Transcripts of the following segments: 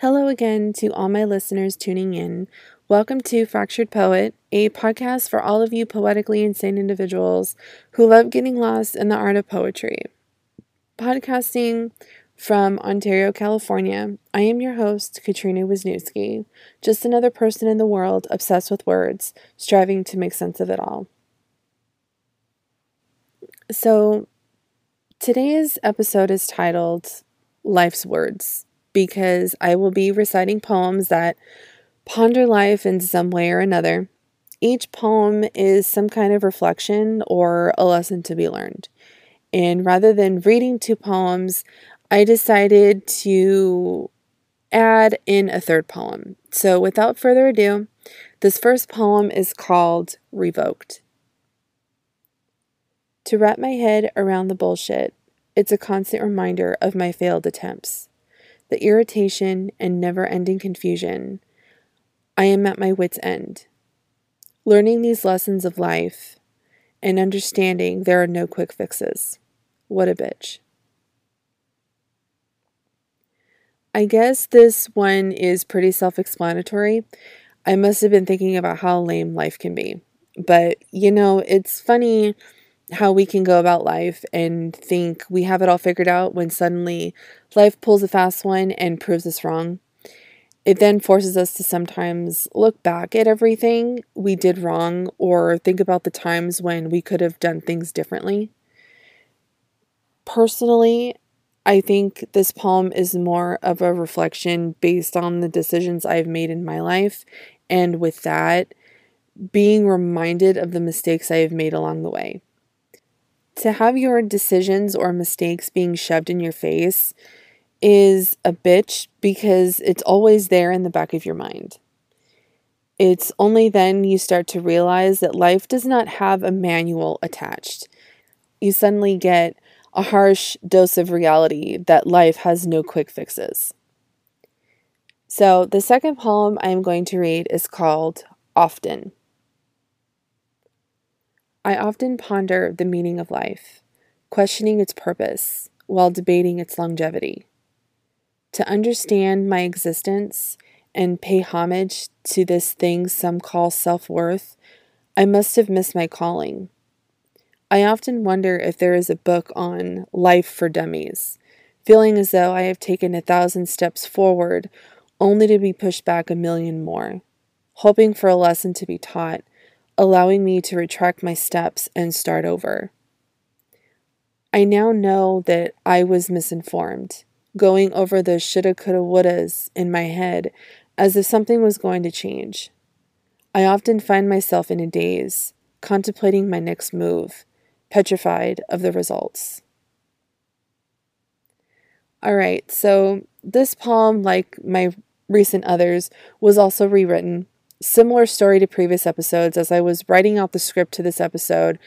Hello again to all my listeners tuning in. Welcome to Fractured Poet, a podcast for all of you poetically insane individuals who love getting lost in the art of poetry. Podcasting from Ontario, California, I am your host, Katrina Wisniewski, just another person in the world obsessed with words, striving to make sense of it all. So, today's episode is titled Life's Words because I will be reciting poems that ponder life in some way or another. Each poem is some kind of reflection or a lesson to be learned. And rather than reading two poems, I decided to add in a third poem. So without further ado, this first poem is called Revoked. To wrap my head around the bullshit, it's a constant reminder of my failed attempts the irritation and never ending confusion, I am at my wits' end. Learning these lessons of life and understanding there are no quick fixes. What a bitch. I guess this one is pretty self explanatory. I must have been thinking about how lame life can be. But, you know, it's funny how we can go about life and think we have it all figured out when suddenly life pulls a fast one and proves us wrong. It then forces us to sometimes look back at everything we did wrong or think about the times when we could have done things differently. Personally, I think this poem is more of a reflection based on the decisions I've made in my life, and with that, being reminded of the mistakes I have made along the way to have your decisions or mistakes being shoved in your face is a bitch because it's always there in the back of your mind. It's only then you start to realize that life does not have a manual attached. You suddenly get a harsh dose of reality that life has no quick fixes. So, the second poem I am going to read is called Often. I often ponder the meaning of life, questioning its purpose while debating its longevity. To understand my existence and pay homage to this thing some call self worth, I must have missed my calling. I often wonder if there is a book on life for dummies, feeling as though I have taken a thousand steps forward only to be pushed back a million more, hoping for a lesson to be taught allowing me to retract my steps and start over. I now know that I was misinformed, going over the shoulda, coulda, wouldas in my head as if something was going to change. I often find myself in a daze, contemplating my next move, petrified of the results. All right, so this poem, like my recent others, was also rewritten similar story to previous episodes, as I was writing out the script to this episode,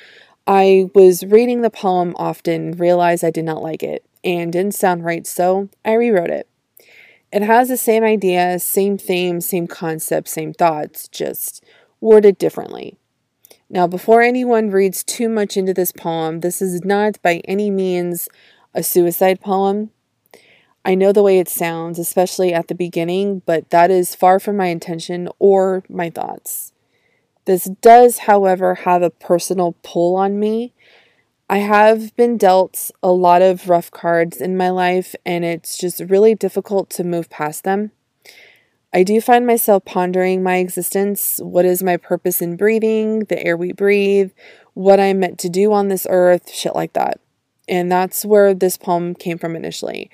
I was reading the poem often, realized I did not like it, and didn't sound right, so I rewrote it. It has the same idea, same theme, same concept, same thoughts, just worded differently. Now, before anyone reads too much into this poem, this is not by any means a suicide poem. I know the way it sounds, especially at the beginning, but that is far from my intention or my thoughts. This does, however, have a personal pull on me. I have been dealt a lot of rough cards in my life, and it's just really difficult to move past them. I do find myself pondering my existence. What is my purpose in breathing, the air we breathe, what I'm meant to do on this earth, shit like that. And that's where this poem came from initially.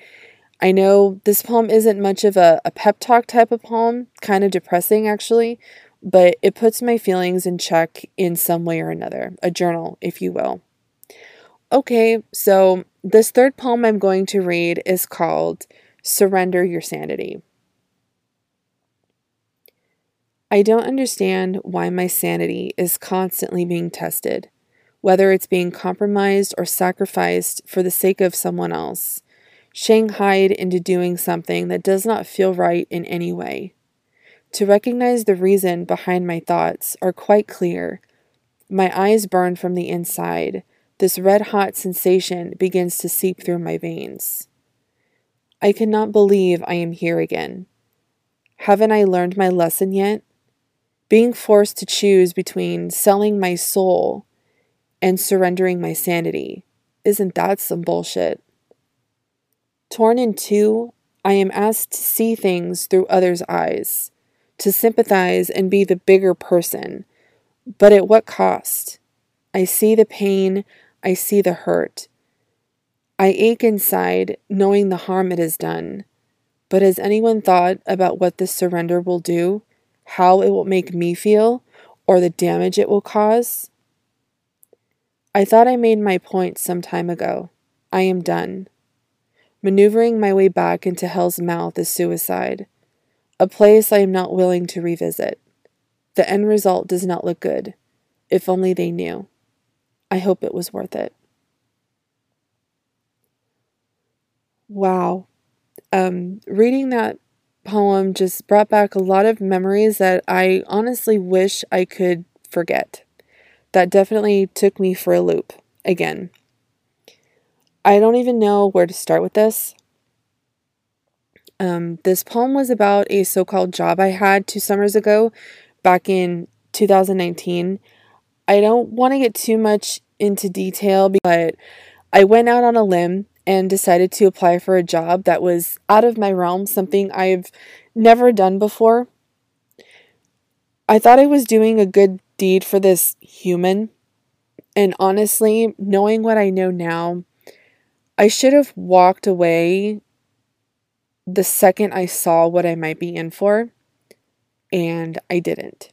I know this poem isn't much of a, a pep talk type of poem, kind of depressing actually, but it puts my feelings in check in some way or another, a journal, if you will. Okay, so this third poem I'm going to read is called Surrender Your Sanity. I don't understand why my sanity is constantly being tested, whether it's being compromised or sacrificed for the sake of someone else shanghaied into doing something that does not feel right in any way. To recognize the reason behind my thoughts are quite clear. My eyes burn from the inside. This red hot sensation begins to seep through my veins. I cannot believe I am here again, Haven't I learned my lesson yet? Being forced to choose between selling my soul and surrendering my sanity. Isn't that some bullshit? Torn in two, I am asked to see things through others' eyes, to sympathize and be the bigger person. But at what cost? I see the pain, I see the hurt. I ache inside, knowing the harm it has done. But has anyone thought about what this surrender will do? How it will make me feel? Or the damage it will cause? I thought I made my point some time ago. I am done. Maneuvering my way back into hell's mouth is suicide, a place I am not willing to revisit. The end result does not look good. If only they knew. I hope it was worth it. Wow um, reading that poem just brought back a lot of memories that I honestly wish I could forget. That definitely took me for a loop again. I don't even know where to start with this. Um, this poem was about a so called job I had two summers ago, back in 2019. I don't want to get too much into detail, but I went out on a limb and decided to apply for a job that was out of my realm, something I've never done before. I thought I was doing a good deed for this human. And honestly, knowing what I know now, I should have walked away the second I saw what I might be in for, and I didn't.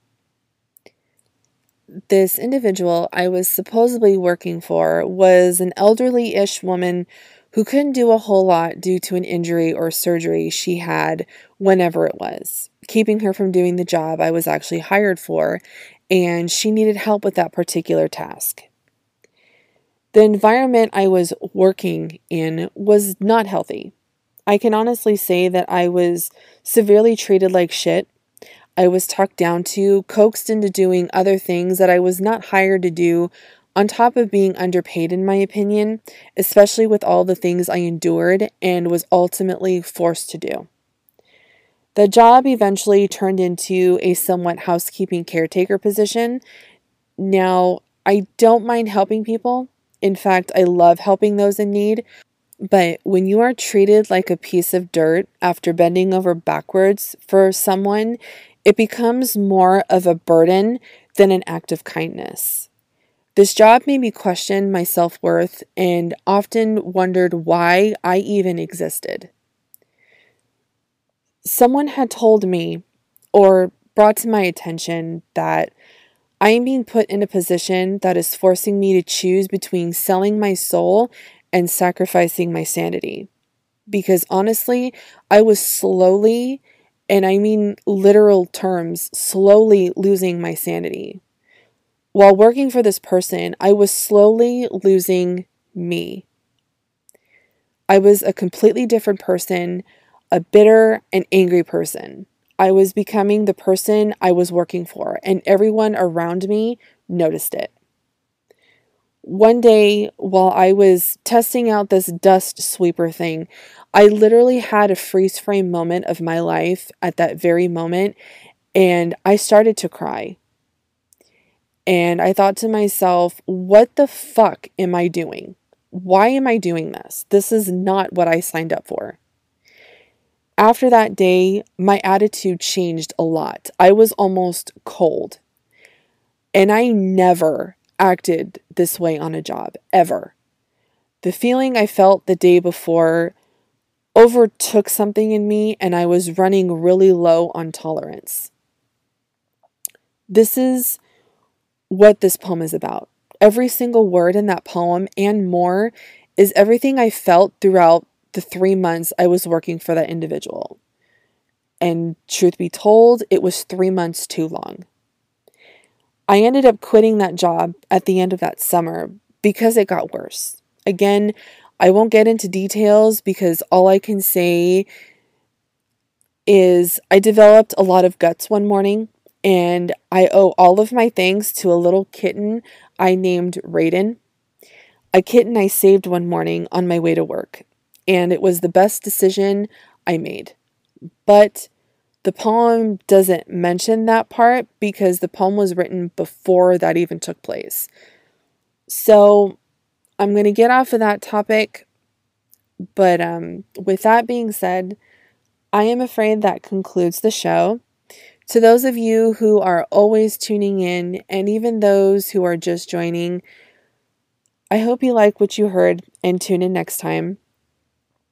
This individual I was supposedly working for was an elderly ish woman who couldn't do a whole lot due to an injury or surgery she had whenever it was, keeping her from doing the job I was actually hired for, and she needed help with that particular task. The environment I was working in was not healthy. I can honestly say that I was severely treated like shit. I was talked down to, coaxed into doing other things that I was not hired to do on top of being underpaid, in my opinion, especially with all the things I endured and was ultimately forced to do. The job eventually turned into a somewhat housekeeping caretaker position. Now, I don't mind helping people. In fact, I love helping those in need. But when you are treated like a piece of dirt after bending over backwards for someone, it becomes more of a burden than an act of kindness. This job made me question my self worth and often wondered why I even existed. Someone had told me or brought to my attention that I am being put in a position that is forcing me to choose between selling my soul and sacrificing my sanity. Because honestly, I was slowly, and I mean literal terms, slowly losing my sanity. While working for this person, I was slowly losing me. I was a completely different person, a bitter and angry person. I was becoming the person I was working for, and everyone around me noticed it. One day, while I was testing out this dust sweeper thing, I literally had a freeze frame moment of my life at that very moment, and I started to cry. And I thought to myself, what the fuck am I doing? Why am I doing this? This is not what I signed up for. After that day, my attitude changed a lot. I was almost cold. And I never acted this way on a job, ever. The feeling I felt the day before overtook something in me, and I was running really low on tolerance. This is what this poem is about. Every single word in that poem and more is everything I felt throughout the three months I was working for that individual. And truth be told, it was three months too long. I ended up quitting that job at the end of that summer because it got worse. Again, I won't get into details because all I can say is I developed a lot of guts one morning and I owe all of my thanks to a little kitten I named Raiden, a kitten I saved one morning on my way to work, and it was the best decision I made. But The poem doesn't mention that part because the poem was written before that even took place. So I'm going to get off of that topic. But um, with that being said, I am afraid that concludes the show. To those of you who are always tuning in, and even those who are just joining, I hope you like what you heard and tune in next time.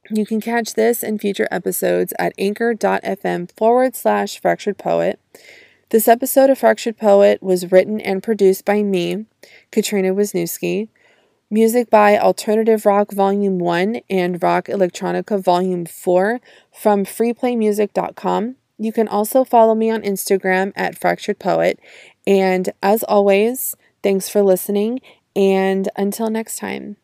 You can catch this and future episodes at anchor.fm forward slash fractured poet. This episode of Fractured Poet was written and produced by me, Katrina Wisniewski. Music by Alternative Rock Volume 1 and Rock Electronica Volume 4 from freeplaymusic.com. You can also follow me on Instagram at Fractured Poet. And as always, thanks for listening. And until next time.